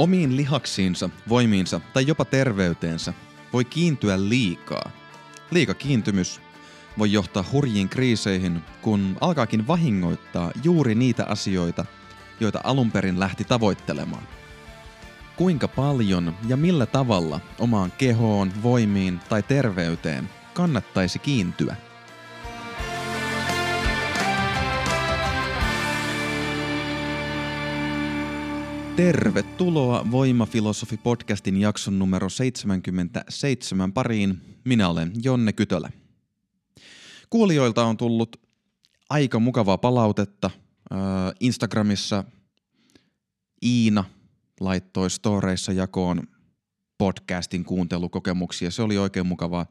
Omiin lihaksiinsa, voimiinsa tai jopa terveyteensä voi kiintyä liikaa. Liika kiintymys voi johtaa hurjiin kriiseihin, kun alkaakin vahingoittaa juuri niitä asioita, joita alun perin lähti tavoittelemaan. Kuinka paljon ja millä tavalla omaan kehoon, voimiin tai terveyteen kannattaisi kiintyä? Tervetuloa Voimafilosofi-podcastin jakson numero 77 pariin. Minä olen Jonne Kytölä. Kuulijoilta on tullut aika mukavaa palautetta. Instagramissa Iina laittoi storeissa jakoon podcastin kuuntelukokemuksia. Se oli oikein mukavaa.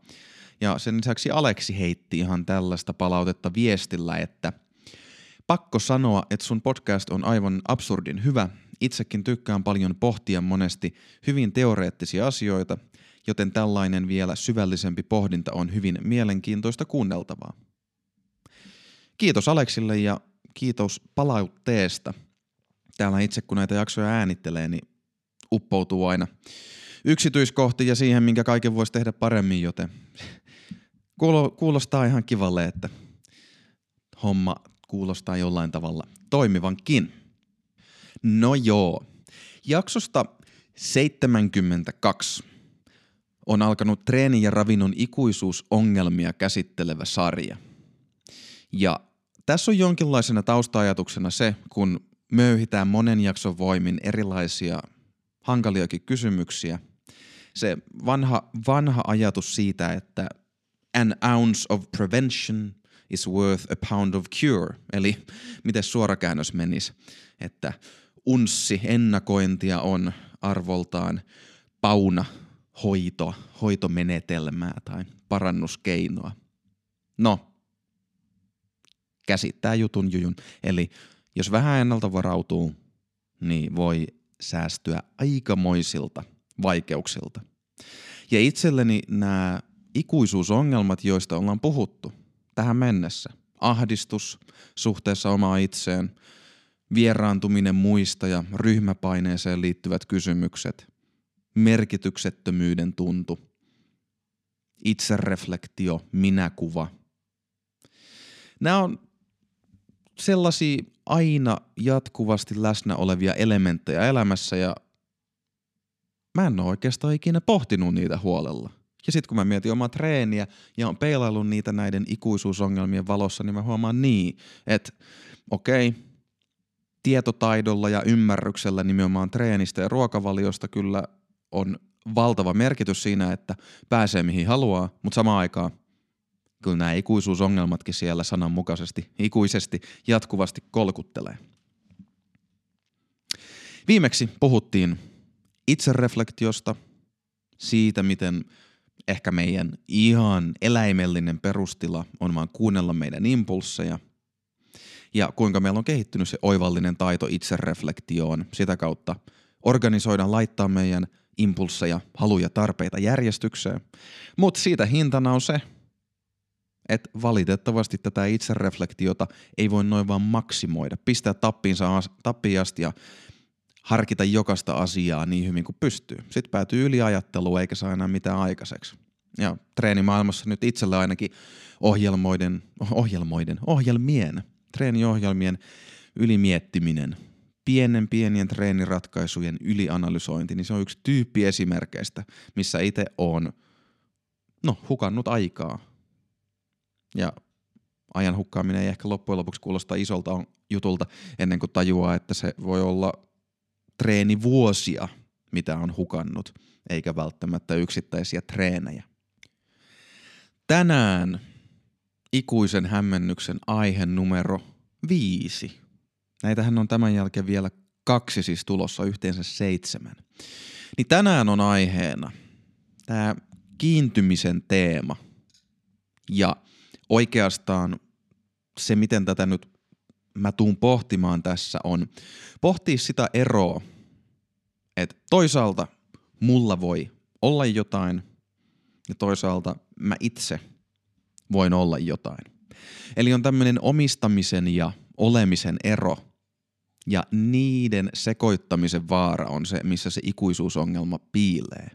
Ja sen lisäksi Aleksi heitti ihan tällaista palautetta viestillä, että pakko sanoa, että sun podcast on aivan absurdin hyvä. Itsekin tykkään paljon pohtia monesti hyvin teoreettisia asioita, joten tällainen vielä syvällisempi pohdinta on hyvin mielenkiintoista kuunneltavaa. Kiitos Aleksille ja kiitos palautteesta. Täällä itse kun näitä jaksoja äänittelee, niin uppoutuu aina yksityiskohtiin ja siihen, minkä kaiken voisi tehdä paremmin, joten kuulostaa ihan kivalle, että homma kuulostaa jollain tavalla toimivankin. No joo, jaksosta 72 on alkanut treeni- ja ravinnon ikuisuusongelmia käsittelevä sarja. Ja tässä on jonkinlaisena taustaajatuksena se, kun möyhitään monen jakson voimin erilaisia hankaliakin kysymyksiä. Se vanha, vanha ajatus siitä, että an ounce of prevention is worth a pound of cure, eli miten suorakäännös menisi, että unssi ennakointia on arvoltaan pauna hoito, hoitomenetelmää tai parannuskeinoa. No, käsittää jutun jujun. Eli jos vähän ennalta varautuu, niin voi säästyä aikamoisilta vaikeuksilta. Ja itselleni nämä ikuisuusongelmat, joista ollaan puhuttu tähän mennessä, ahdistus suhteessa omaan itseen, vieraantuminen muista ja ryhmäpaineeseen liittyvät kysymykset, merkityksettömyyden tuntu, itsereflektio, minäkuva. Nämä on sellaisia aina jatkuvasti läsnä olevia elementtejä elämässä ja mä en ole oikeastaan ikinä pohtinut niitä huolella. Ja sitten kun mä mietin omaa treeniä ja on peilaillut niitä näiden ikuisuusongelmien valossa, niin mä huomaan niin, että okei, okay, tietotaidolla ja ymmärryksellä nimenomaan treenistä ja ruokavaliosta kyllä on valtava merkitys siinä, että pääsee mihin haluaa, mutta samaan aikaan kyllä nämä ikuisuusongelmatkin siellä sananmukaisesti, ikuisesti, jatkuvasti kolkuttelee. Viimeksi puhuttiin itsereflektiosta, siitä miten ehkä meidän ihan eläimellinen perustila on vaan kuunnella meidän impulsseja ja kuinka meillä on kehittynyt se oivallinen taito itsereflektioon sitä kautta organisoida, laittaa meidän impulsseja, haluja, tarpeita järjestykseen. Mutta siitä hintana on se, että valitettavasti tätä itsereflektiota ei voi noin vaan maksimoida, pistää tappiinsa, tappiin asti ja harkita jokaista asiaa niin hyvin kuin pystyy. Sitten päätyy yliajatteluun eikä saa enää mitään aikaiseksi. Ja treenimaailmassa nyt itselle ainakin ohjelmoiden, ohjelmoiden, ohjelmien, treeniohjelmien ylimiettiminen, pienen pienien treeniratkaisujen ylianalysointi, niin se on yksi tyyppi esimerkkeistä, missä itse on no, hukannut aikaa. Ja ajan hukkaaminen ei ehkä loppujen lopuksi kuulosta isolta jutulta ennen kuin tajuaa, että se voi olla treenivuosia, mitä on hukannut, eikä välttämättä yksittäisiä treenejä. Tänään ikuisen hämmennyksen aihe numero viisi. Näitähän on tämän jälkeen vielä kaksi siis tulossa, yhteensä seitsemän. Niin tänään on aiheena tämä kiintymisen teema. Ja oikeastaan se, miten tätä nyt mä tuun pohtimaan tässä on pohtia sitä eroa, että toisaalta mulla voi olla jotain ja toisaalta mä itse voin olla jotain. Eli on tämmöinen omistamisen ja olemisen ero, Ja niiden sekoittamisen vaara on se, missä se ikuisuusongelma piilee.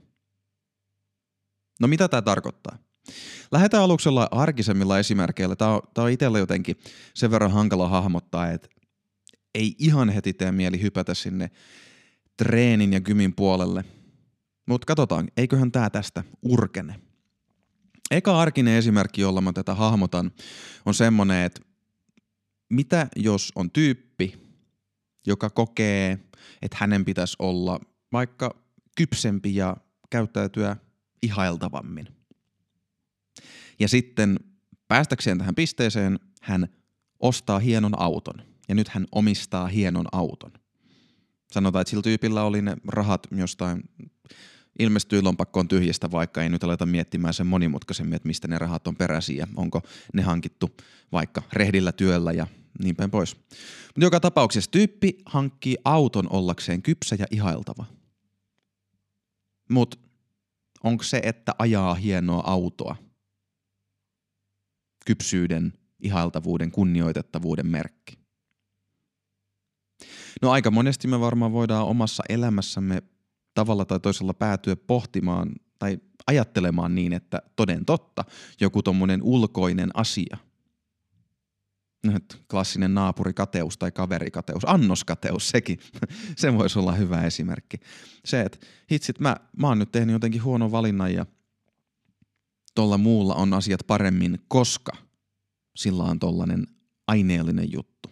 No mitä tämä tarkoittaa? Lähdetään aluksi arkisemmilla esimerkkeillä. Tämä on, on itsellä jotenkin sen verran hankala hahmottaa, että ei ihan heti tee mieli hypätä sinne treenin ja gymin puolelle. Mutta katsotaan, eiköhän tämä tästä urkene. Eka arkinen esimerkki, jolla mä tätä hahmotan, on semmonen, että mitä jos on tyyppi, joka kokee, että hänen pitäisi olla vaikka kypsempi ja käyttäytyä ihailtavammin. Ja sitten päästäkseen tähän pisteeseen hän ostaa hienon auton. Ja nyt hän omistaa hienon auton. Sanotaan, että sillä tyypillä oli ne rahat jostain ilmestyy lompakkoon tyhjistä, vaikka ei nyt aleta miettimään sen monimutkaisemmin, että mistä ne rahat on peräisiä ja onko ne hankittu vaikka rehdillä työllä ja niin päin pois. Mutta joka tapauksessa tyyppi hankkii auton ollakseen kypsä ja ihailtava. Mutta onko se, että ajaa hienoa autoa, kypsyyden, ihailtavuuden, kunnioitettavuuden merkki? No aika monesti me varmaan voidaan omassa elämässämme tavalla tai toisella päätyä pohtimaan tai ajattelemaan niin, että toden totta joku tommonen ulkoinen asia, nyt klassinen naapurikateus tai kaverikateus, annoskateus sekin, se voisi olla hyvä esimerkki. Se, että hitsit, mä, mä oon nyt tehnyt jotenkin huono valinnan ja tuolla muulla on asiat paremmin, koska sillä on tollanen aineellinen juttu.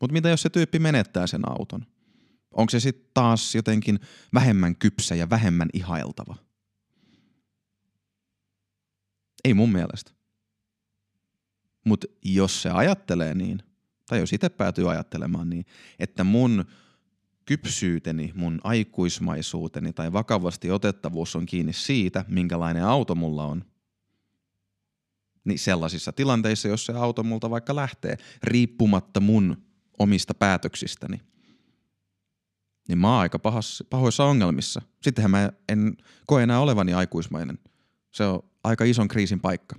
Mutta mitä jos se tyyppi menettää sen auton? Onko se sitten taas jotenkin vähemmän kypsä ja vähemmän ihailtava? Ei mun mielestä. Mutta jos se ajattelee niin, tai jos itse päätyy ajattelemaan niin, että mun kypsyyteni, mun aikuismaisuuteni tai vakavasti otettavuus on kiinni siitä, minkälainen auto mulla on, niin sellaisissa tilanteissa, jos se auto multa vaikka lähtee, riippumatta mun omista päätöksistäni, niin mä oon aika pahassa, pahoissa ongelmissa. Sittenhän mä en koe enää olevani aikuismainen. Se on aika ison kriisin paikka.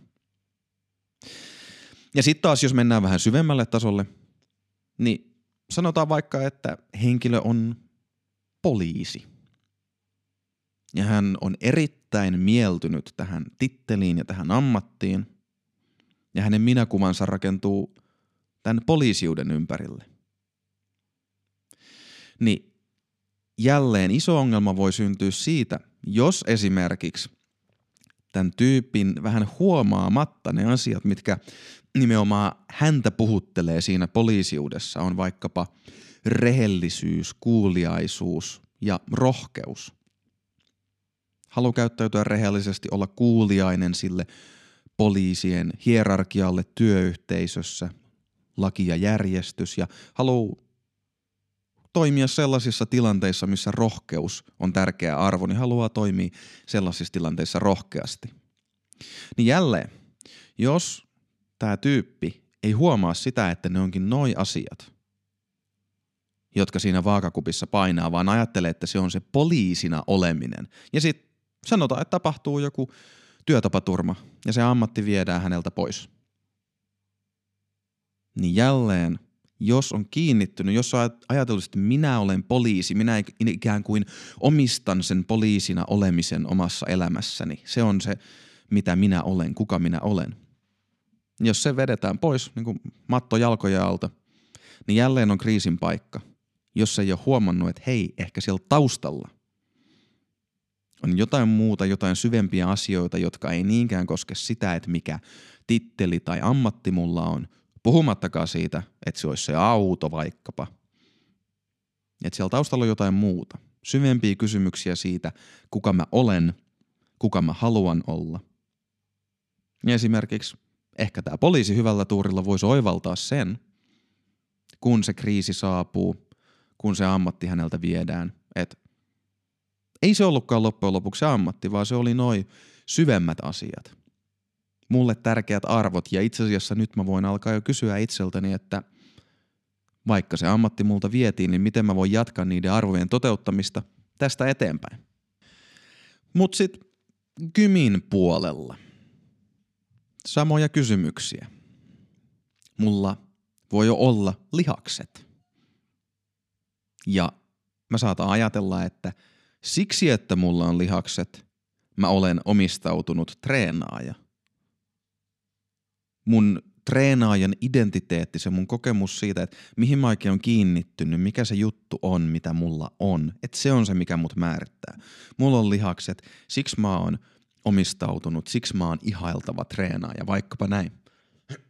Ja sitten taas, jos mennään vähän syvemmälle tasolle, niin sanotaan vaikka, että henkilö on poliisi. Ja hän on erittäin mieltynyt tähän titteliin ja tähän ammattiin. Ja hänen minäkuvansa rakentuu tämän poliisiuden ympärille. Niin jälleen iso ongelma voi syntyä siitä, jos esimerkiksi tämän tyypin vähän huomaamatta ne asiat, mitkä nimenomaan häntä puhuttelee siinä poliisiudessa, on vaikkapa rehellisyys, kuuliaisuus ja rohkeus. Halu käyttäytyä rehellisesti, olla kuuliainen sille poliisien hierarkialle työyhteisössä, laki ja järjestys ja haluaa toimia sellaisissa tilanteissa, missä rohkeus on tärkeä arvo, niin haluaa toimia sellaisissa tilanteissa rohkeasti. Niin jälleen, jos tämä tyyppi ei huomaa sitä, että ne onkin noi asiat, jotka siinä vaakakupissa painaa, vaan ajattelee, että se on se poliisina oleminen. Ja sitten sanotaan, että tapahtuu joku työtapaturma ja se ammatti viedään häneltä pois. Niin jälleen jos on kiinnittynyt, jos on ajatellut, että minä olen poliisi, minä ikään kuin omistan sen poliisina olemisen omassa elämässäni. Se on se, mitä minä olen, kuka minä olen. Jos se vedetään pois, niin kuin matto jalkoja alta, niin jälleen on kriisin paikka. Jos ei ole huomannut, että hei, ehkä siellä taustalla on jotain muuta, jotain syvempiä asioita, jotka ei niinkään koske sitä, että mikä titteli tai ammatti mulla on, Puhumattakaan siitä, että se olisi se auto vaikkapa. Että siellä taustalla on jotain muuta. Syvempiä kysymyksiä siitä, kuka mä olen, kuka mä haluan olla. Ja esimerkiksi ehkä tämä poliisi hyvällä tuurilla voisi oivaltaa sen, kun se kriisi saapuu, kun se ammatti häneltä viedään, että ei se ollutkaan loppujen lopuksi ammatti, vaan se oli noin syvemmät asiat – mulle tärkeät arvot ja itse asiassa nyt mä voin alkaa jo kysyä itseltäni, että vaikka se ammatti multa vietiin, niin miten mä voin jatkaa niiden arvojen toteuttamista tästä eteenpäin. Mut sit Kymin puolella samoja kysymyksiä. Mulla voi jo olla lihakset. Ja mä saatan ajatella, että siksi, että mulla on lihakset, mä olen omistautunut treenaaja. Mun treenaajan identiteetti, se mun kokemus siitä, että mihin mä oikein on kiinnittynyt, mikä se juttu on, mitä mulla on. Että se on se, mikä mut määrittää. Mulla on lihakset, siksi mä oon omistautunut, siksi mä oon ihailtava treenaaja, vaikkapa näin.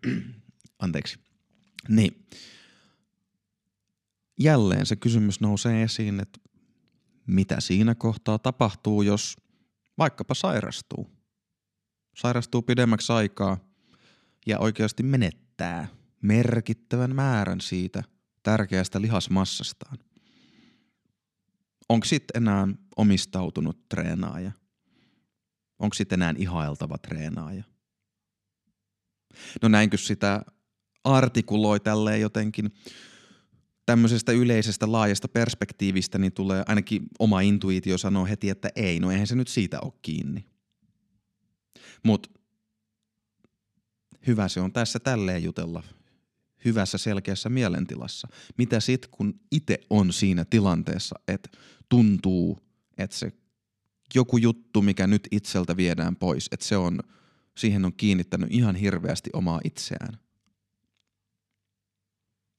Anteeksi. Niin. Jälleen se kysymys nousee esiin, että mitä siinä kohtaa tapahtuu, jos vaikkapa sairastuu. Sairastuu pidemmäksi aikaa ja oikeasti menettää merkittävän määrän siitä tärkeästä lihasmassastaan. Onko sitten enää omistautunut treenaaja? Onko sitten enää ihailtava treenaaja? No näinkö sitä artikuloi tälleen jotenkin tämmöisestä yleisestä laajasta perspektiivistä, niin tulee ainakin oma intuitio sanoo heti, että ei, no eihän se nyt siitä ole kiinni. Mutta hyvä se on tässä tälleen jutella hyvässä selkeässä mielentilassa. Mitä sit kun itse on siinä tilanteessa, että tuntuu, että se joku juttu, mikä nyt itseltä viedään pois, että se on, siihen on kiinnittänyt ihan hirveästi omaa itseään.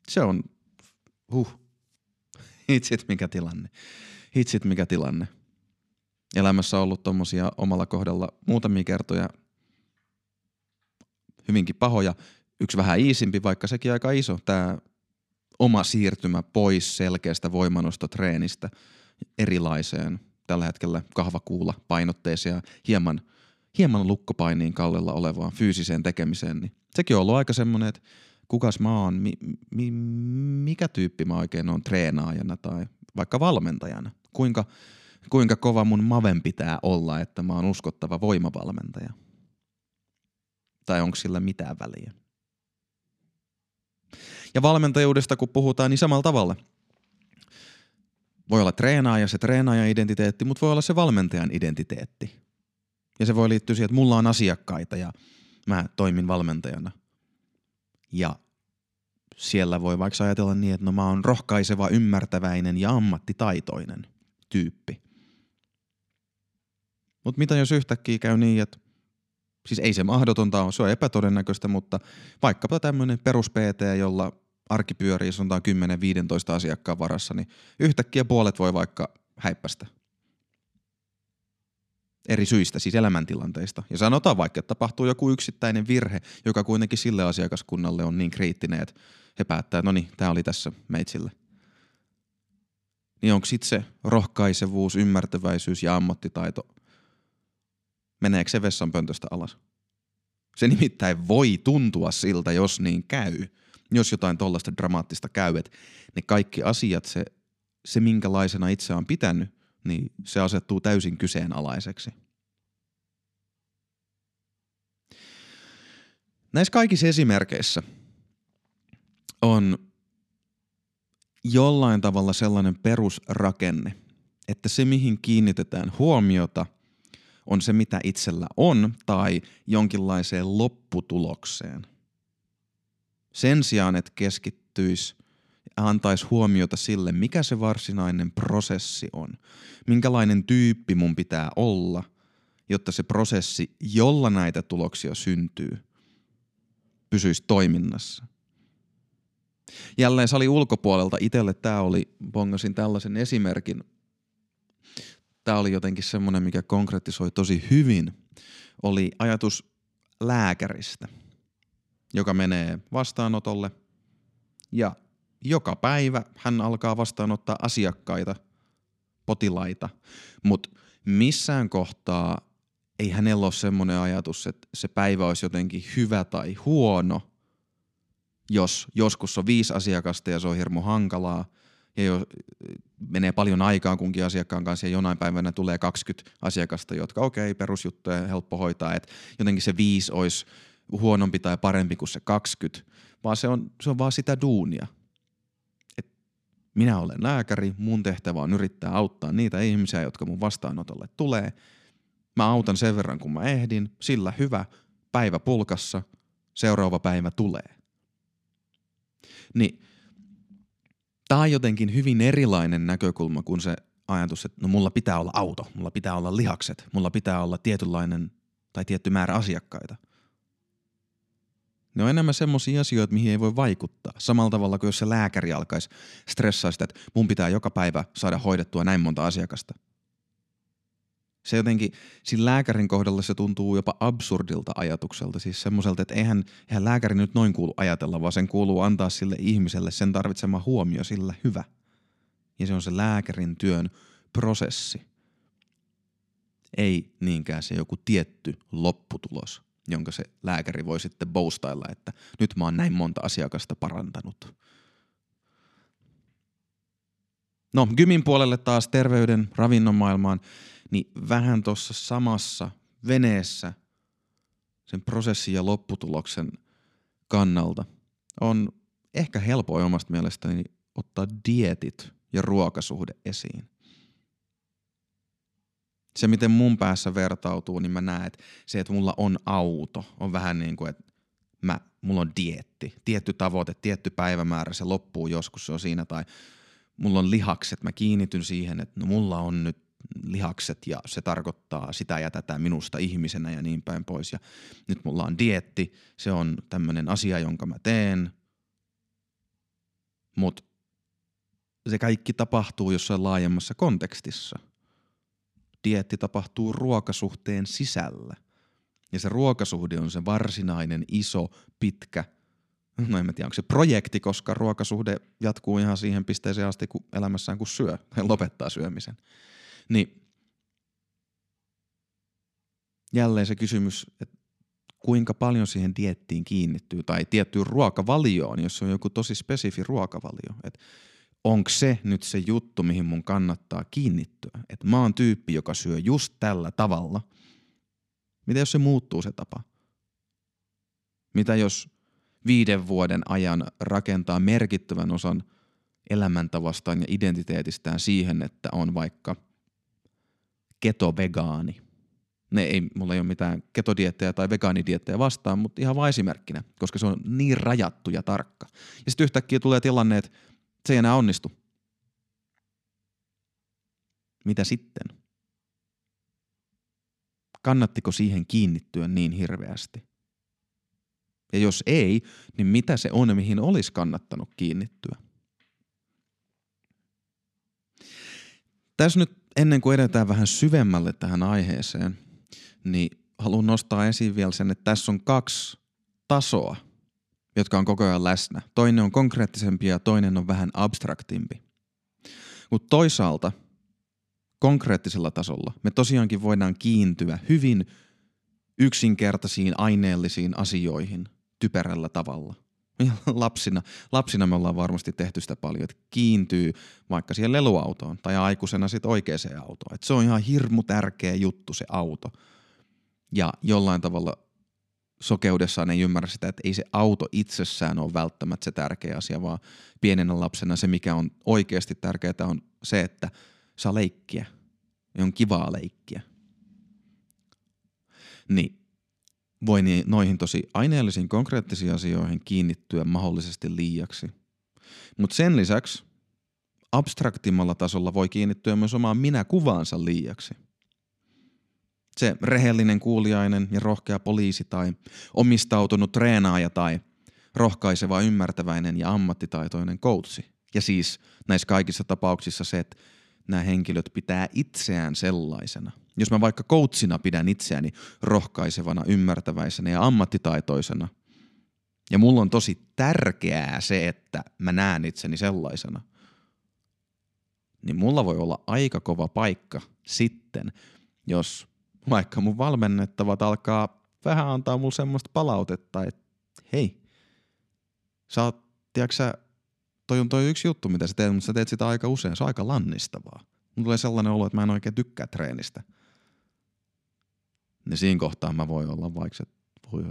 Se on, huh, hitsit mikä tilanne, hitsit mikä tilanne. Elämässä on ollut tommosia omalla kohdalla muutamia kertoja hyvinkin pahoja. Yksi vähän iisimpi, vaikka sekin aika iso, tämä oma siirtymä pois selkeästä voimanostotreenistä erilaiseen tällä hetkellä kahvakuula painotteeseen hieman, hieman lukkopainiin kallella olevaan fyysiseen tekemiseen, niin sekin on ollut aika semmoinen, että kukas mä oon, mi, mi, mikä tyyppi mä oikein on treenaajana tai vaikka valmentajana. Kuinka, kuinka kova mun maven pitää olla, että mä oon uskottava voimavalmentaja. Tai onko sillä mitään väliä. Ja valmentajuudesta kun puhutaan, niin samalla tavalla. Voi olla treenaaja, se treenaajan identiteetti, mutta voi olla se valmentajan identiteetti. Ja se voi liittyä siihen, että mulla on asiakkaita ja mä toimin valmentajana – ja siellä voi vaikka ajatella niin, että no mä oon rohkaiseva, ymmärtäväinen ja ammattitaitoinen tyyppi. Mutta mitä jos yhtäkkiä käy niin, että siis ei se mahdotonta ole, se on epätodennäköistä, mutta vaikkapa tämmöinen perus PT, jolla arki pyörii sanotaan 10-15 asiakkaan varassa, niin yhtäkkiä puolet voi vaikka häippästä eri syistä, siis elämäntilanteista. Ja sanotaan vaikka, että tapahtuu joku yksittäinen virhe, joka kuitenkin sille asiakaskunnalle on niin kriittinen, että he päättää, no niin, tämä oli tässä meitsille. Niin onko sitten se rohkaisevuus, ymmärtäväisyys ja ammattitaito, meneekö se vessanpöntöstä alas? Se nimittäin voi tuntua siltä, jos niin käy. Jos jotain tollaista dramaattista käy, että ne kaikki asiat, se, se minkälaisena itse on pitänyt, niin se asettuu täysin kyseenalaiseksi. Näissä kaikissa esimerkkeissä on jollain tavalla sellainen perusrakenne, että se mihin kiinnitetään huomiota on se mitä itsellä on tai jonkinlaiseen lopputulokseen. Sen sijaan, että keskittyisi antaisi huomiota sille, mikä se varsinainen prosessi on. Minkälainen tyyppi mun pitää olla, jotta se prosessi, jolla näitä tuloksia syntyy, pysyisi toiminnassa. Jälleen sali ulkopuolelta itselle tämä oli, bongasin tällaisen esimerkin. Tämä oli jotenkin semmoinen, mikä konkretisoi tosi hyvin. Oli ajatus lääkäristä, joka menee vastaanotolle ja joka päivä hän alkaa vastaanottaa asiakkaita, potilaita, mutta missään kohtaa ei hänellä ole semmoinen ajatus, että se päivä olisi jotenkin hyvä tai huono, jos joskus on viisi asiakasta ja se on hirmu hankalaa, ja jo, menee paljon aikaa kunkin asiakkaan kanssa ja jonain päivänä tulee 20 asiakasta, jotka okei, okay, perusjuttuja helppo hoitaa, että jotenkin se viisi olisi huonompi tai parempi kuin se 20, vaan se on, se on vaan sitä duunia. Minä olen lääkäri, mun tehtävä on yrittää auttaa niitä ihmisiä, jotka mun vastaanotolle tulee. Mä autan sen verran, kun mä ehdin, sillä hyvä, päivä pulkassa, seuraava päivä tulee. Niin Tämä on jotenkin hyvin erilainen näkökulma kuin se ajatus, että no mulla pitää olla auto, mulla pitää olla lihakset, mulla pitää olla tietynlainen tai tietty määrä asiakkaita. Ne on enemmän semmoisia asioita, mihin ei voi vaikuttaa. Samalla tavalla kuin jos se lääkäri alkaisi stressaa sitä, että mun pitää joka päivä saada hoidettua näin monta asiakasta. Se jotenkin, siinä lääkärin kohdalla se tuntuu jopa absurdilta ajatukselta. Siis semmoiselta, että eihän, eihän lääkäri nyt noin kuulu ajatella, vaan sen kuuluu antaa sille ihmiselle sen tarvitsema huomio sillä hyvä. Ja se on se lääkärin työn prosessi. Ei niinkään se joku tietty lopputulos jonka se lääkäri voi sitten boostailla, että nyt mä oon näin monta asiakasta parantanut. No, Gymin puolelle taas terveyden, ravinnon maailmaan, niin vähän tuossa samassa veneessä sen prosessin ja lopputuloksen kannalta on ehkä helpoin omasta mielestäni ottaa dietit ja ruokasuhde esiin. Se, miten mun päässä vertautuu, niin mä näen, että se, että mulla on auto, on vähän niin kuin, että mä, mulla on dietti, tietty tavoite, tietty päivämäärä, se loppuu joskus, se on siinä, tai mulla on lihakset, mä kiinnityn siihen, että no mulla on nyt lihakset ja se tarkoittaa sitä ja tätä minusta ihmisenä ja niin päin pois. Ja nyt mulla on dietti, se on tämmöinen asia, jonka mä teen, mutta se kaikki tapahtuu jossain laajemmassa kontekstissa – dietti tapahtuu ruokasuhteen sisällä. Ja se ruokasuhde on se varsinainen, iso, pitkä, no en mä tiedä onko se projekti, koska ruokasuhde jatkuu ihan siihen pisteeseen asti kun elämässään kun syö, lopettaa syömisen. Niin jälleen se kysymys, että kuinka paljon siihen diettiin kiinnittyy tai tiettyyn ruokavalioon, jos on joku tosi spesifi ruokavalio. Että onko se nyt se juttu, mihin mun kannattaa kiinnittyä? Että mä oon tyyppi, joka syö just tällä tavalla. Mitä jos se muuttuu se tapa? Mitä jos viiden vuoden ajan rakentaa merkittävän osan elämäntavastaan ja identiteetistään siihen, että on vaikka keto-vegaani. Ne ei, mulla ei ole mitään ketodiettejä tai vegaanidiettejä vastaan, mutta ihan vain esimerkkinä, koska se on niin rajattu ja tarkka. Ja sitten yhtäkkiä tulee tilanne, että se ei enää onnistu. Mitä sitten? Kannattiko siihen kiinnittyä niin hirveästi? Ja jos ei, niin mitä se on, mihin olisi kannattanut kiinnittyä? Tässä nyt ennen kuin edetään vähän syvemmälle tähän aiheeseen, niin haluan nostaa esiin vielä sen, että tässä on kaksi tasoa jotka on koko ajan läsnä. Toinen on konkreettisempi ja toinen on vähän abstraktimpi. Mutta toisaalta konkreettisella tasolla me tosiaankin voidaan kiintyä hyvin yksinkertaisiin aineellisiin asioihin typerällä tavalla. Lapsina, lapsina me ollaan varmasti tehty sitä paljon, että kiintyy vaikka siihen leluautoon tai aikuisena sitten oikeaan autoon. Et se on ihan hirmu tärkeä juttu se auto. Ja jollain tavalla sokeudessaan ei ymmärrä sitä, että ei se auto itsessään ole välttämättä se tärkeä asia, vaan pienenä lapsena se, mikä on oikeasti tärkeää, on se, että saa leikkiä. Ja on kivaa leikkiä. Niin voi noihin tosi aineellisiin konkreettisiin asioihin kiinnittyä mahdollisesti liiaksi. Mutta sen lisäksi abstraktimmalla tasolla voi kiinnittyä myös omaan minä-kuvaansa liiaksi – se rehellinen kuuliainen ja rohkea poliisi tai omistautunut treenaaja tai rohkaiseva, ymmärtäväinen ja ammattitaitoinen koutsi. Ja siis näissä kaikissa tapauksissa se, että nämä henkilöt pitää itseään sellaisena. Jos mä vaikka koutsina pidän itseäni rohkaisevana, ymmärtäväisenä ja ammattitaitoisena, ja mulla on tosi tärkeää se, että mä näen itseni sellaisena, niin mulla voi olla aika kova paikka sitten, jos vaikka mun valmennettavat alkaa vähän antaa mulle semmoista palautetta, että hei, sä oot, tiedätkö toi on toi yksi juttu, mitä sä teet, mutta sä teet sitä aika usein, se on aika lannistavaa. Mulla tulee sellainen olo, että mä en oikein tykkää treenistä. Niin siinä kohtaa mä voin olla vaikka, että voi,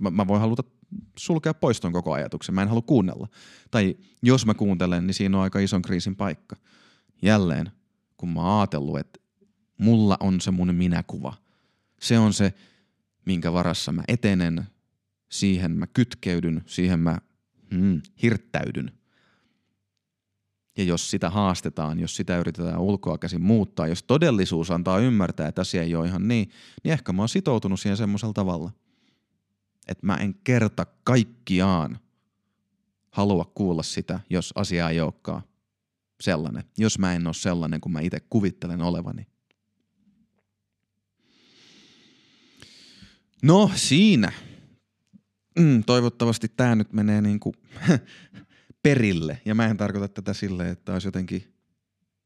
mä, mä voin haluta sulkea pois ton koko ajatuksen. Mä en halua kuunnella. Tai jos mä kuuntelen, niin siinä on aika ison kriisin paikka. Jälleen, kun mä oon ajatellut, että Mulla on se mun minäkuva. Se on se, minkä varassa mä etenen, siihen mä kytkeydyn, siihen mä hmm, hirttäydyn. Ja jos sitä haastetaan, jos sitä yritetään ulkoa käsin muuttaa, jos todellisuus antaa ymmärtää, että asia ei ole ihan niin, niin ehkä mä oon sitoutunut siihen semmoisella tavalla, että mä en kerta kaikkiaan halua kuulla sitä, jos asia ei olekaan sellainen, jos mä en ole sellainen kuin mä itse kuvittelen olevani. No siinä. Mm, toivottavasti tämä nyt menee niinku perille. Ja mä en tarkoita tätä silleen, että olisi jotenkin,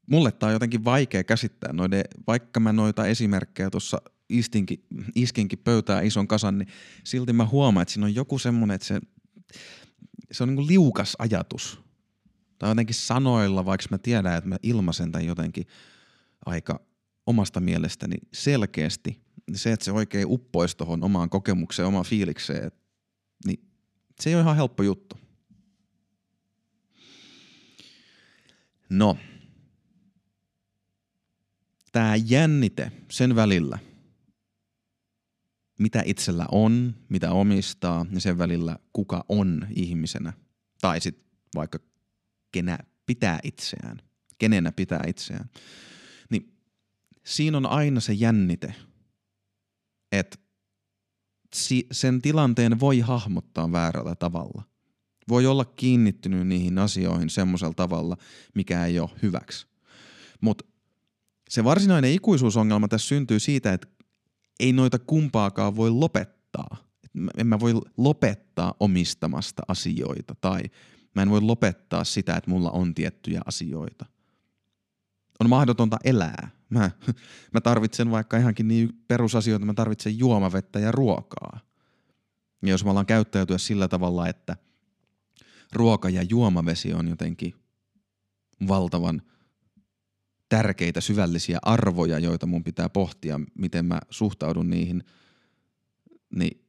mulle tämä on jotenkin vaikea käsittää noiden, vaikka mä noita esimerkkejä tuossa istinkin, iskinkin pöytää ison kasan, niin silti mä huomaan, että siinä on joku semmoinen, että se, se on niinku liukas ajatus. Tai jotenkin sanoilla, vaikka mä tiedän, että mä ilmaisen tämän jotenkin aika omasta mielestäni selkeästi, niin se, että se oikein uppoisi tuohon omaan kokemukseen, omaan fiilikseen, niin se ei ole ihan helppo juttu. No, tämä jännite sen välillä, mitä itsellä on, mitä omistaa, ja sen välillä, kuka on ihmisenä, tai sitten vaikka kenä pitää itseään, kenenä pitää itseään, niin siinä on aina se jännite, että sen tilanteen voi hahmottaa väärällä tavalla. Voi olla kiinnittynyt niihin asioihin semmoisella tavalla, mikä ei ole hyväksi. Mutta se varsinainen ikuisuusongelma tässä syntyy siitä, että ei noita kumpaakaan voi lopettaa. En mä voi lopettaa omistamasta asioita tai mä en voi lopettaa sitä, että mulla on tiettyjä asioita. On mahdotonta elää. Mä, mä tarvitsen vaikka ihankin niin perusasioita, mä tarvitsen juomavettä ja ruokaa. Ja jos me ollaan käyttäytyä sillä tavalla, että – ruoka ja juomavesi on jotenkin valtavan tärkeitä syvällisiä arvoja, joita mun pitää pohtia, miten mä suhtaudun niihin, niin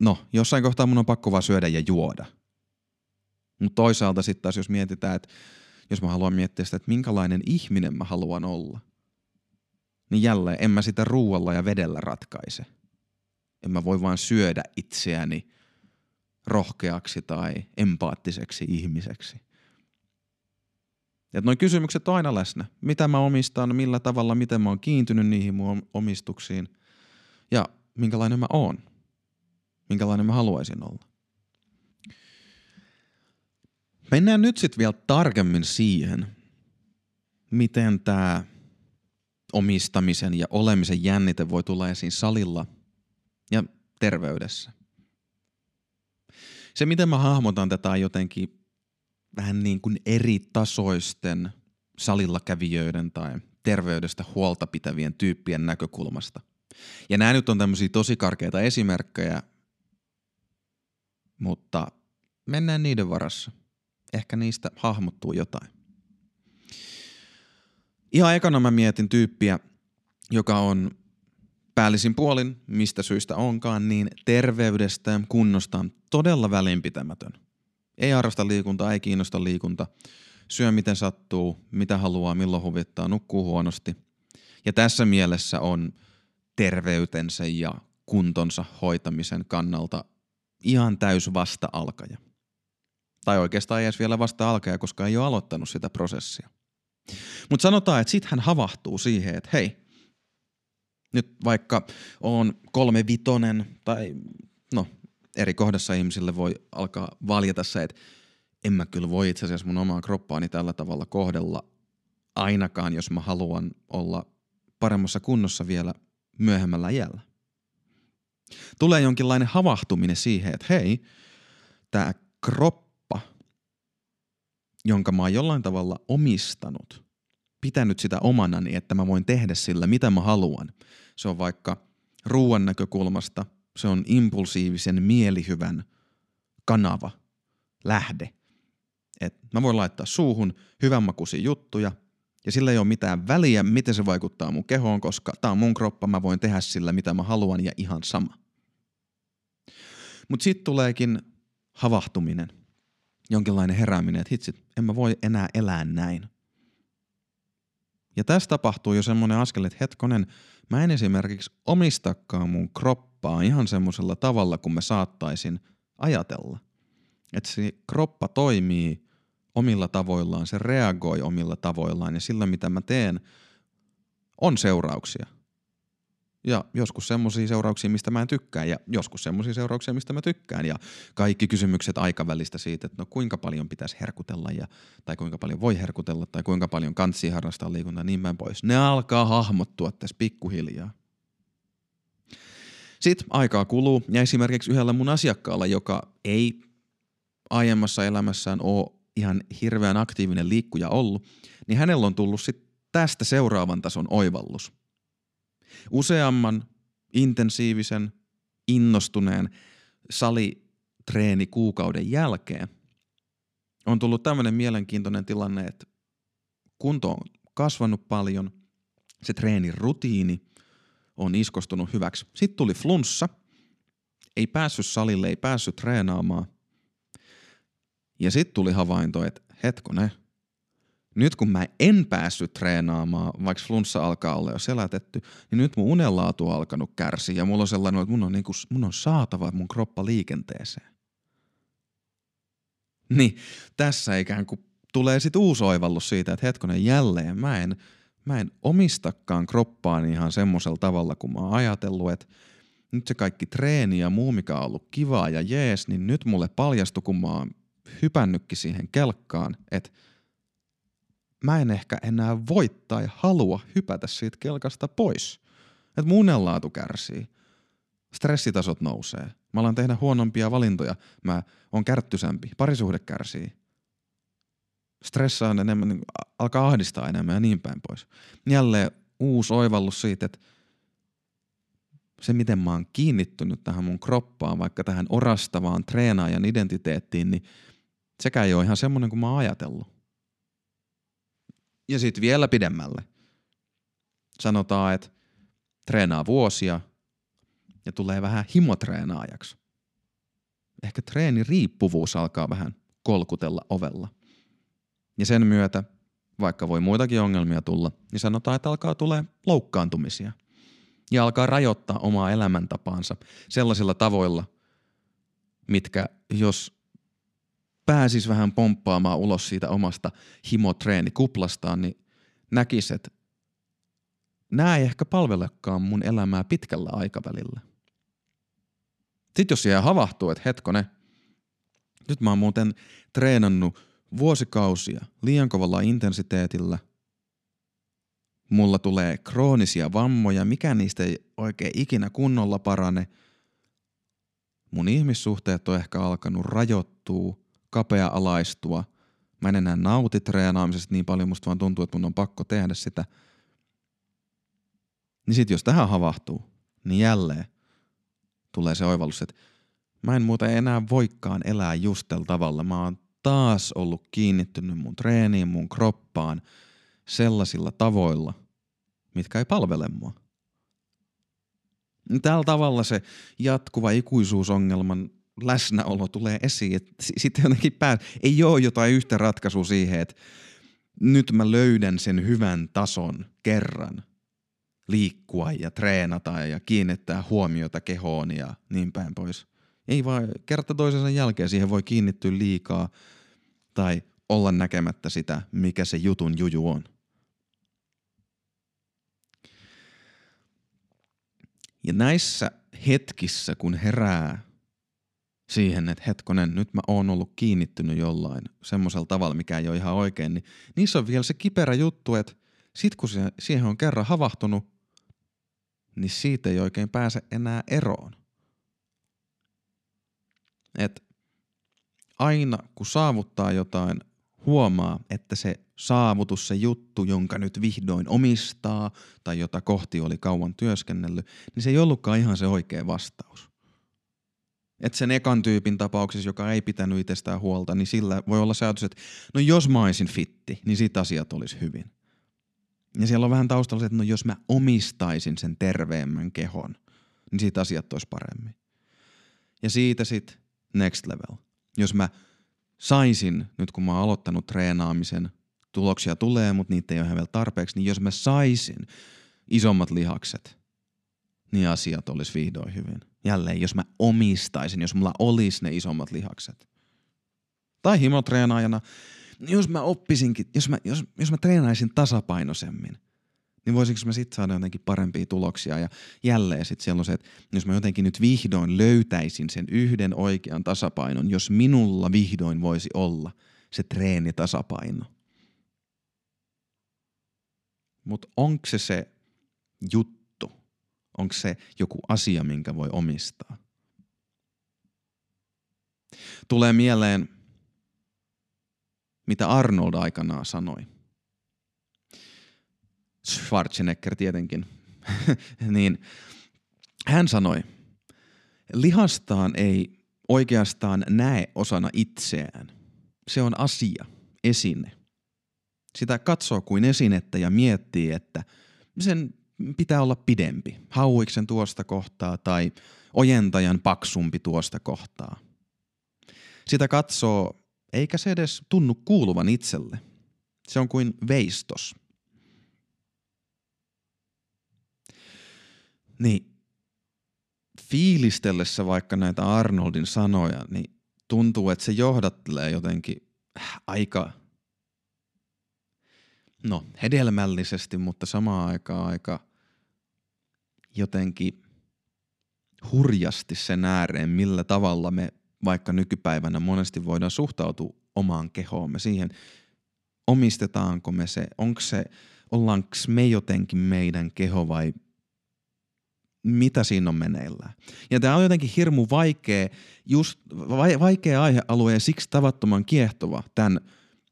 no, jossain kohtaa mun on pakko vaan syödä ja juoda. Mutta toisaalta sitten taas jos mietitään, että jos mä haluan miettiä sitä, että minkälainen ihminen mä haluan olla, niin jälleen en mä sitä ruualla ja vedellä ratkaise. En mä voi vaan syödä itseäni – rohkeaksi tai empaattiseksi ihmiseksi. Ja noin kysymykset on aina läsnä. Mitä mä omistan, millä tavalla, miten mä oon kiintynyt niihin mun omistuksiin ja minkälainen mä oon. Minkälainen mä haluaisin olla. Mennään nyt sitten vielä tarkemmin siihen, miten tämä omistamisen ja olemisen jännite voi tulla esiin salilla ja terveydessä se, miten mä hahmotan tätä jotenkin vähän niin kuin eri tasoisten salilla kävijöiden tai terveydestä huolta pitävien tyyppien näkökulmasta. Ja nämä nyt on tämmöisiä tosi karkeita esimerkkejä, mutta mennään niiden varassa. Ehkä niistä hahmottuu jotain. Ihan ekana mä mietin tyyppiä, joka on päällisin puolin, mistä syystä onkaan, niin terveydestä ja kunnostaan todella välinpitämätön. Ei arvosta liikuntaa, ei kiinnosta liikunta. Syö miten sattuu, mitä haluaa, milloin huvittaa, nukkuu huonosti. Ja tässä mielessä on terveytensä ja kuntonsa hoitamisen kannalta ihan täys vasta-alkaja. Tai oikeastaan ei edes vielä vasta-alkaja, koska ei ole aloittanut sitä prosessia. Mutta sanotaan, että sitten hän havahtuu siihen, että hei, nyt vaikka on kolme vitonen tai no eri kohdassa ihmisille voi alkaa valjeta se, että en mä kyllä voi itse asiassa mun omaa kroppaani tällä tavalla kohdella ainakaan, jos mä haluan olla paremmassa kunnossa vielä myöhemmällä iällä. Tulee jonkinlainen havahtuminen siihen, että hei, tämä kroppa, jonka mä oon jollain tavalla omistanut, pitänyt sitä omanani, että mä voin tehdä sillä mitä mä haluan. Se on vaikka ruoan näkökulmasta, se on impulsiivisen mielihyvän kanava, lähde. Et mä voin laittaa suuhun hyvänmakuisia juttuja, ja sillä ei ole mitään väliä, miten se vaikuttaa mun kehoon, koska tää on mun kroppa, mä voin tehdä sillä mitä mä haluan ja ihan sama. Mutta sitten tuleekin havahtuminen, jonkinlainen herääminen, että hitsit, en mä voi enää elää näin. Ja tässä tapahtuu jo semmoinen askel, että hetkonen, mä en esimerkiksi omistakaan mun kroppaa ihan semmoisella tavalla, kun mä saattaisin ajatella. Että se kroppa toimii omilla tavoillaan, se reagoi omilla tavoillaan ja sillä mitä mä teen on seurauksia. Ja joskus semmoisia seurauksia, mistä mä en tykkää ja joskus semmoisia seurauksia, mistä mä tykkään. Ja kaikki kysymykset aikavälistä siitä, että no kuinka paljon pitäisi herkutella ja, tai kuinka paljon voi herkutella tai kuinka paljon kansi harrastaa liikuntaa niin päin pois. Ne alkaa hahmottua tässä pikkuhiljaa. Sitten aikaa kuluu ja esimerkiksi yhdellä mun asiakkaalla, joka ei aiemmassa elämässään ole ihan hirveän aktiivinen liikkuja ollut, niin hänellä on tullut sitten tästä seuraavan tason oivallus. Useamman intensiivisen, innostuneen salitreeni kuukauden jälkeen on tullut tämmöinen mielenkiintoinen tilanne, että kunto on kasvanut paljon, se treenin rutiini on iskostunut hyväksi. Sitten tuli flunssa, ei päässyt salille, ei päässyt treenaamaan. Ja sitten tuli havainto, että hetkone, nyt kun mä en päässyt treenaamaan, vaikka flunssa alkaa olla jo selätetty, niin nyt mun unenlaatu on alkanut kärsiä ja mulla on sellainen, että mun on, niinku, mun on saatava mun kroppa liikenteeseen. Niin tässä ikään kuin tulee sitten uusi oivallus siitä, että hetkonen jälleen mä en, mä en omistakaan kroppaani ihan semmoisella tavalla, kun mä oon ajatellut, että nyt se kaikki treeni ja muu, mikä on ollut kivaa ja jees, niin nyt mulle paljastui, kun mä oon hypännytkin siihen kelkkaan, että – mä en ehkä enää voi tai halua hypätä siitä kelkasta pois. Että mun unenlaatu kärsii. Stressitasot nousee. Mä alan tehdä huonompia valintoja. Mä oon kärttysämpi. Parisuhde kärsii. Stressaan enemmän, niin alkaa ahdistaa enemmän ja niin päin pois. Jälleen uusi oivallus siitä, että se miten mä oon kiinnittynyt tähän mun kroppaan, vaikka tähän orastavaan treenaajan identiteettiin, niin sekä ei ole ihan semmoinen kuin mä oon ajatellut. Ja sitten vielä pidemmälle. Sanotaan, että treenaa vuosia ja tulee vähän himotreenaajaksi. Ehkä treeniriippuvuus alkaa vähän kolkutella ovella. Ja sen myötä, vaikka voi muitakin ongelmia tulla, niin sanotaan, että alkaa tulee loukkaantumisia. Ja alkaa rajoittaa omaa elämäntapaansa sellaisilla tavoilla, mitkä jos pääsis vähän pomppaamaan ulos siitä omasta himotreenikuplastaan, niin näkisi, että nämä ei ehkä palvelekaan mun elämää pitkällä aikavälillä. Sitten jos siellä havahtuu, että hetkone, nyt mä oon muuten treenannut vuosikausia liian kovalla intensiteetillä, mulla tulee kroonisia vammoja, mikä niistä ei oikein ikinä kunnolla parane, mun ihmissuhteet on ehkä alkanut rajoittua, kapea-alaistua. Mä en enää nauti treenaamisesta niin paljon, musta vaan tuntuu, että mun on pakko tehdä sitä. Niin sit jos tähän havahtuu, niin jälleen tulee se oivallus, että mä en muuta enää voikaan elää just tällä tavalla. Mä oon taas ollut kiinnittynyt mun treeniin, mun kroppaan sellaisilla tavoilla, mitkä ei palvele mua. Tällä tavalla se jatkuva ikuisuusongelman läsnäolo tulee esiin. Että sitten jotenkin pää, ei ole jotain yhtä ratkaisua siihen, että nyt mä löydän sen hyvän tason kerran liikkua ja treenata ja kiinnittää huomiota kehoon ja niin päin pois. Ei vaan kerta toisensa jälkeen siihen voi kiinnittyä liikaa tai olla näkemättä sitä, mikä se jutun juju on. Ja näissä hetkissä, kun herää siihen, että hetkonen, nyt mä oon ollut kiinnittynyt jollain semmoisella tavalla, mikä ei ole ihan oikein, niin niissä on vielä se kiperä juttu, että sit kun se, siihen on kerran havahtunut, niin siitä ei oikein pääse enää eroon. Et aina kun saavuttaa jotain, huomaa, että se saavutus, se juttu, jonka nyt vihdoin omistaa tai jota kohti oli kauan työskennellyt, niin se ei ollutkaan ihan se oikea vastaus. Että sen ekan tyypin tapauksessa, joka ei pitänyt itsestään huolta, niin sillä voi olla se ajatus, että no jos mä olisin fitti, niin sit asiat olisi hyvin. Ja siellä on vähän taustalla se, että no jos mä omistaisin sen terveemmän kehon, niin siitä asiat olisi paremmin. Ja siitä sitten next level. Jos mä saisin, nyt kun mä oon aloittanut treenaamisen, tuloksia tulee, mutta niitä ei ole vielä tarpeeksi, niin jos mä saisin isommat lihakset, niin asiat olisi vihdoin hyvin jälleen, jos mä omistaisin, jos mulla olisi ne isommat lihakset. Tai himotreenaajana, niin jos mä oppisinkin, jos mä, jos, jos mä treenaisin tasapainoisemmin, niin voisinko mä sitten saada jotenkin parempia tuloksia. Ja jälleen sitten siellä on se, että jos mä jotenkin nyt vihdoin löytäisin sen yhden oikean tasapainon, jos minulla vihdoin voisi olla se treenitasapaino. Mutta onko se se juttu? Onko se joku asia, minkä voi omistaa? Tulee mieleen, mitä Arnold aikanaan sanoi. Schwarzenegger tietenkin. niin hän sanoi, lihastaan ei oikeastaan näe osana itseään. Se on asia, esine. Sitä katsoo kuin esinettä ja miettii, että sen pitää olla pidempi, hauiksen tuosta kohtaa tai ojentajan paksumpi tuosta kohtaa. Sitä katsoo, eikä se edes tunnu kuuluvan itselle. Se on kuin veistos. Niin fiilistellessä vaikka näitä Arnoldin sanoja, niin tuntuu, että se johdattelee jotenkin aika no, hedelmällisesti, mutta samaan aikaan aika jotenkin hurjasti sen ääreen, millä tavalla me vaikka nykypäivänä monesti voidaan suhtautua omaan kehoomme, siihen omistetaanko me se, onko se, ollaanko me jotenkin meidän keho vai mitä siinä on meneillään. Ja tämä on jotenkin hirmu vaikea, just vaikea aihealue ja siksi tavattoman kiehtova tämän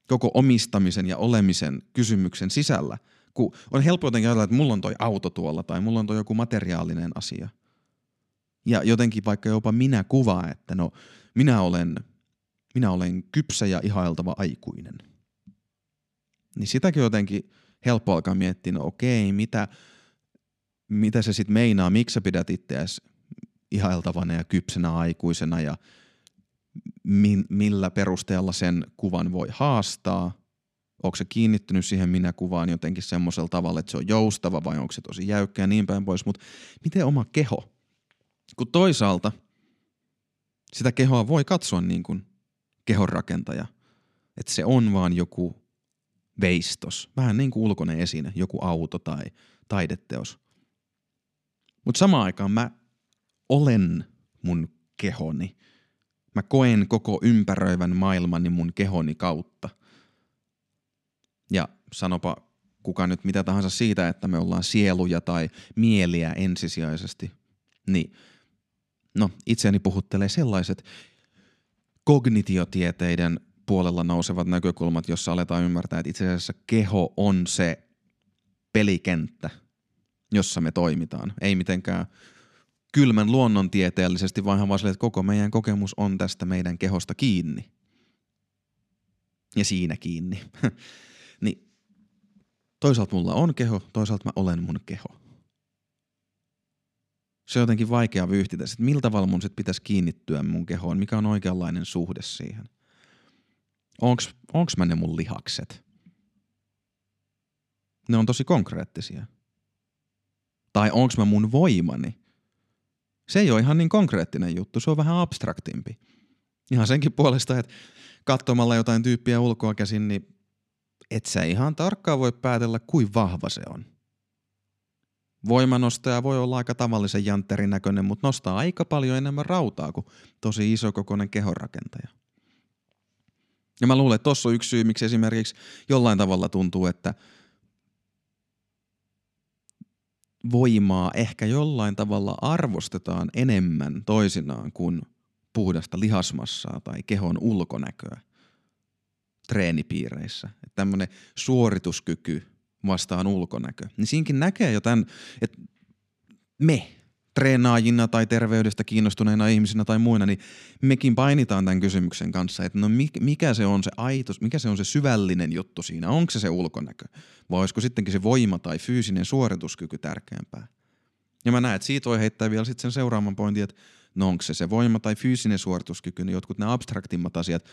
koko omistamisen ja olemisen kysymyksen sisällä, kun on helppo jotenkin ajatella, että mulla on toi auto tuolla tai mulla on toi joku materiaalinen asia. Ja jotenkin vaikka jopa minä kuvaa, että no minä olen, minä olen kypsä ja ihailtava aikuinen. Niin sitäkin jotenkin helppo alkaa miettiä, no okei, mitä, mitä se sitten meinaa, miksi sä pidät itseäsi ihailtavana ja kypsenä aikuisena ja mi- millä perusteella sen kuvan voi haastaa. Onko se kiinnittynyt siihen minä kuvaan jotenkin semmoisella tavalla, että se on joustava vai onko se tosi jäykkä ja niin päin pois. Mutta miten oma keho? Kun toisaalta sitä kehoa voi katsoa niin kuin kehonrakentaja, että se on vaan joku veistos, vähän niin kuin ulkoinen esine, joku auto tai taideteos – mutta samaan aikaan mä olen mun kehoni. Mä koen koko ympäröivän maailmani mun kehoni kautta. Ja sanopa kuka nyt mitä tahansa siitä, että me ollaan sieluja tai mieliä ensisijaisesti, niin no itseäni puhuttelee sellaiset kognitiotieteiden puolella nousevat näkökulmat, jossa aletaan ymmärtää, että itse asiassa keho on se pelikenttä – jossa me toimitaan. Ei mitenkään kylmän luonnontieteellisesti, vaan vaan sille, että koko meidän kokemus on tästä meidän kehosta kiinni. Ja siinä kiinni. niin toisaalta mulla on keho, toisaalta mä olen mun keho. Se on jotenkin vaikea vyyhtitä, että miltä tavalla mun sit pitäisi kiinnittyä mun kehoon, mikä on oikeanlainen suhde siihen. Onks, onks mä ne mun lihakset? Ne on tosi konkreettisia – tai onko mä mun voimani. Se ei ole ihan niin konkreettinen juttu, se on vähän abstraktimpi. Ihan senkin puolesta, että katsomalla jotain tyyppiä ulkoa käsin, niin et sä ihan tarkkaan voi päätellä, kuin vahva se on. Voimanostaja voi olla aika tavallisen jantterin näköinen, mutta nostaa aika paljon enemmän rautaa kuin tosi iso kokoinen kehonrakentaja. Ja mä luulen, että tossa on yksi syy, miksi esimerkiksi jollain tavalla tuntuu, että – voimaa ehkä jollain tavalla arvostetaan enemmän toisinaan kuin puhdasta lihasmassaa tai kehon ulkonäköä treenipiireissä. Että tämmöinen suorituskyky vastaan ulkonäkö. Niin siinkin näkee jo tämän, että me treenaajina tai terveydestä kiinnostuneina ihmisinä tai muina, niin mekin painitaan tämän kysymyksen kanssa, että no mikä se on se aitos, mikä se on se syvällinen juttu siinä, onko se se ulkonäkö vai olisiko sittenkin se voima tai fyysinen suorituskyky tärkeämpää. Ja mä näen, että siitä voi heittää vielä sitten sen seuraavan pointin, että no onko se se voima tai fyysinen suorituskyky, niin jotkut ne abstraktimmat asiat,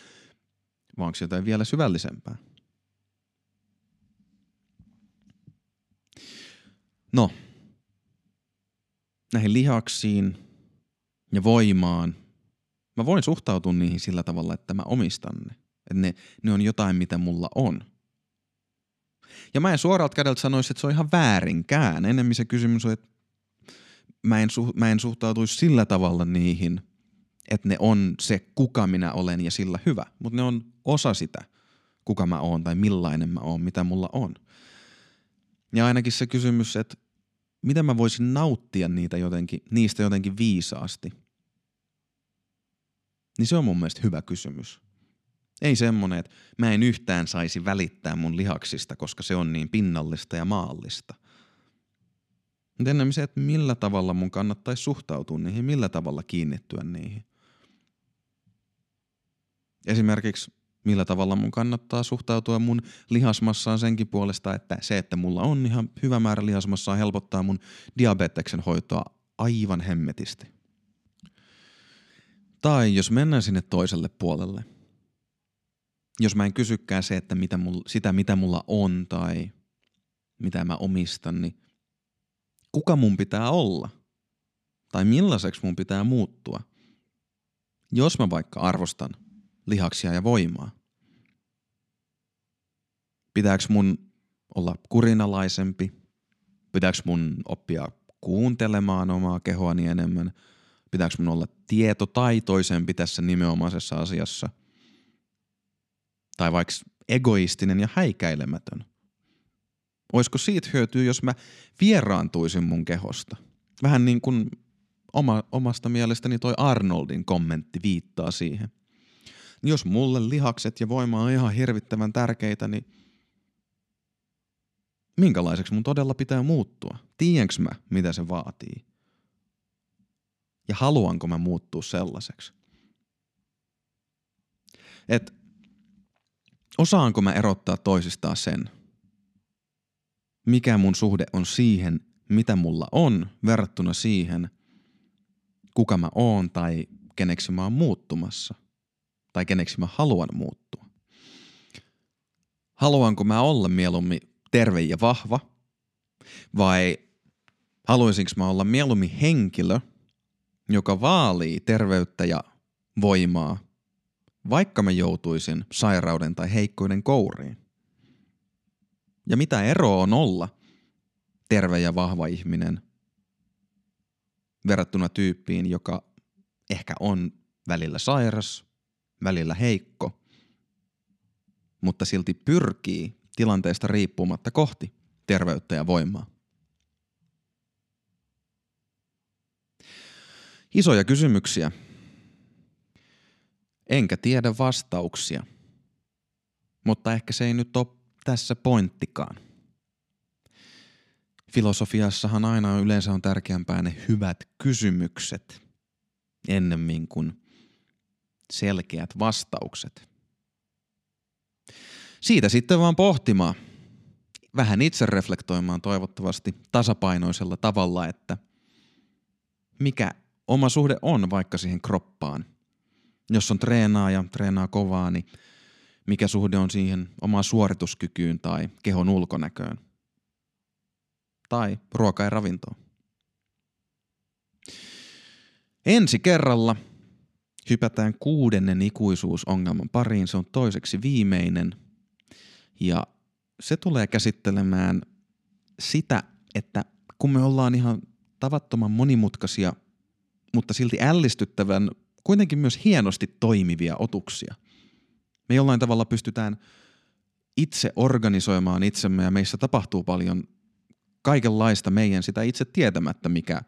vai onko jotain vielä syvällisempää. No, näihin lihaksiin ja voimaan, mä voin suhtautua niihin sillä tavalla, että mä omistan ne. Että ne, ne on jotain, mitä mulla on. Ja mä en suoralta kädeltä sanoisi, että se on ihan väärinkään. Enemmän se kysymys on, että mä en, su- mä en suhtautuisi sillä tavalla niihin, että ne on se, kuka minä olen ja sillä hyvä. Mutta ne on osa sitä, kuka mä oon tai millainen mä oon, mitä mulla on. Ja ainakin se kysymys, että miten mä voisin nauttia niitä jotenkin, niistä jotenkin viisaasti, niin se on mun mielestä hyvä kysymys. Ei semmonen, että mä en yhtään saisi välittää mun lihaksista, koska se on niin pinnallista ja maallista. Mutta enemmän se, että millä tavalla mun kannattaisi suhtautua niihin, millä tavalla kiinnittyä niihin. Esimerkiksi millä tavalla mun kannattaa suhtautua mun lihasmassaan senkin puolesta, että se, että mulla on ihan hyvä määrä lihasmassaa helpottaa mun diabeteksen hoitoa aivan hemmetisti. Tai jos mennään sinne toiselle puolelle. Jos mä en kysykään se, että mitä mulla, sitä mitä mulla on tai mitä mä omistan, niin kuka mun pitää olla? Tai millaiseksi mun pitää muuttua? Jos mä vaikka arvostan lihaksia ja voimaa. Pitääkö mun olla kurinalaisempi? Pitääkö mun oppia kuuntelemaan omaa kehoani enemmän? Pitääkö mun olla tietotaitoisempi tässä nimenomaisessa asiassa? Tai vaikka egoistinen ja häikäilemätön? Olisiko siitä hyötyä, jos mä vieraantuisin mun kehosta? Vähän niin kuin oma, omasta mielestäni toi Arnoldin kommentti viittaa siihen – jos mulle lihakset ja voima on ihan hirvittävän tärkeitä, niin minkälaiseksi mun todella pitää muuttua? Tiedänkö mä, mitä se vaatii? Ja haluanko mä muuttua sellaiseksi? Et osaanko mä erottaa toisistaan sen, mikä mun suhde on siihen, mitä mulla on, verrattuna siihen, kuka mä oon tai keneksi mä oon muuttumassa tai keneksi mä haluan muuttua. Haluanko mä olla mieluummin terve ja vahva vai haluaisinko mä olla mieluummin henkilö, joka vaalii terveyttä ja voimaa, vaikka mä joutuisin sairauden tai heikkoiden kouriin. Ja mitä eroa on olla terve ja vahva ihminen verrattuna tyyppiin, joka ehkä on välillä sairas, välillä heikko, mutta silti pyrkii tilanteesta riippumatta kohti terveyttä ja voimaa. Isoja kysymyksiä. Enkä tiedä vastauksia. Mutta ehkä se ei nyt ole tässä pointtikaan. Filosofiassahan aina yleensä on tärkeämpää ne hyvät kysymykset ennemmin kuin selkeät vastaukset. Siitä sitten vaan pohtimaan, vähän itse reflektoimaan toivottavasti tasapainoisella tavalla, että mikä oma suhde on vaikka siihen kroppaan. Jos on treenaa ja treenaa kovaa, niin mikä suhde on siihen omaan suorituskykyyn tai kehon ulkonäköön. Tai ruoka ja ravintoon. Ensi kerralla hypätään kuudennen ikuisuusongelman pariin. Se on toiseksi viimeinen. Ja se tulee käsittelemään sitä, että kun me ollaan ihan tavattoman monimutkaisia, mutta silti ällistyttävän, kuitenkin myös hienosti toimivia otuksia. Me jollain tavalla pystytään itse organisoimaan itsemme ja meissä tapahtuu paljon kaikenlaista meidän sitä itse tietämättä, mikä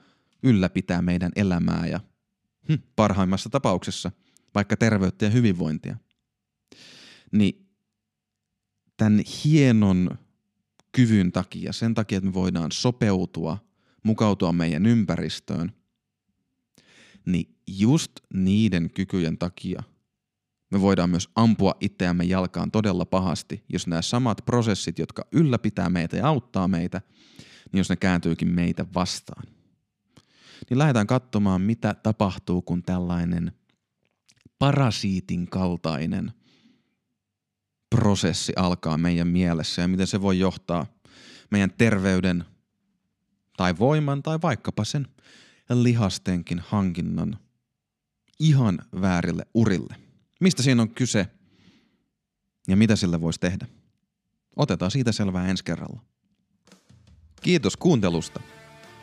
ylläpitää meidän elämää ja hm, parhaimmassa tapauksessa vaikka terveyttä ja hyvinvointia, niin tämän hienon kyvyn takia, sen takia, että me voidaan sopeutua, mukautua meidän ympäristöön, niin just niiden kykyjen takia me voidaan myös ampua itseämme jalkaan todella pahasti, jos nämä samat prosessit, jotka ylläpitää meitä ja auttaa meitä, niin jos ne kääntyykin meitä vastaan niin lähdetään katsomaan, mitä tapahtuu, kun tällainen parasiitin kaltainen prosessi alkaa meidän mielessä ja miten se voi johtaa meidän terveyden tai voiman tai vaikkapa sen lihastenkin hankinnan ihan väärille urille. Mistä siinä on kyse? ja mitä sille voisi tehdä. Otetaan siitä selvää ensi kerralla. Kiitos kuuntelusta.